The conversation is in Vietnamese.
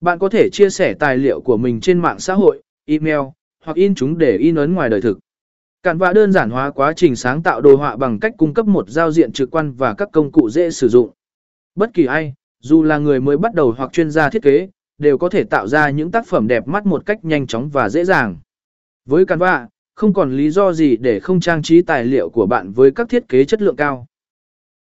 Bạn có thể chia sẻ tài liệu của mình trên mạng xã hội, email, hoặc in chúng để in ấn ngoài đời thực. Cản vạ đơn giản hóa quá trình sáng tạo đồ họa bằng cách cung cấp một giao diện trực quan và các công cụ dễ sử dụng. Bất kỳ ai, dù là người mới bắt đầu hoặc chuyên gia thiết kế, đều có thể tạo ra những tác phẩm đẹp mắt một cách nhanh chóng và dễ dàng. Với Canva, không còn lý do gì để không trang trí tài liệu của bạn với các thiết kế chất lượng cao.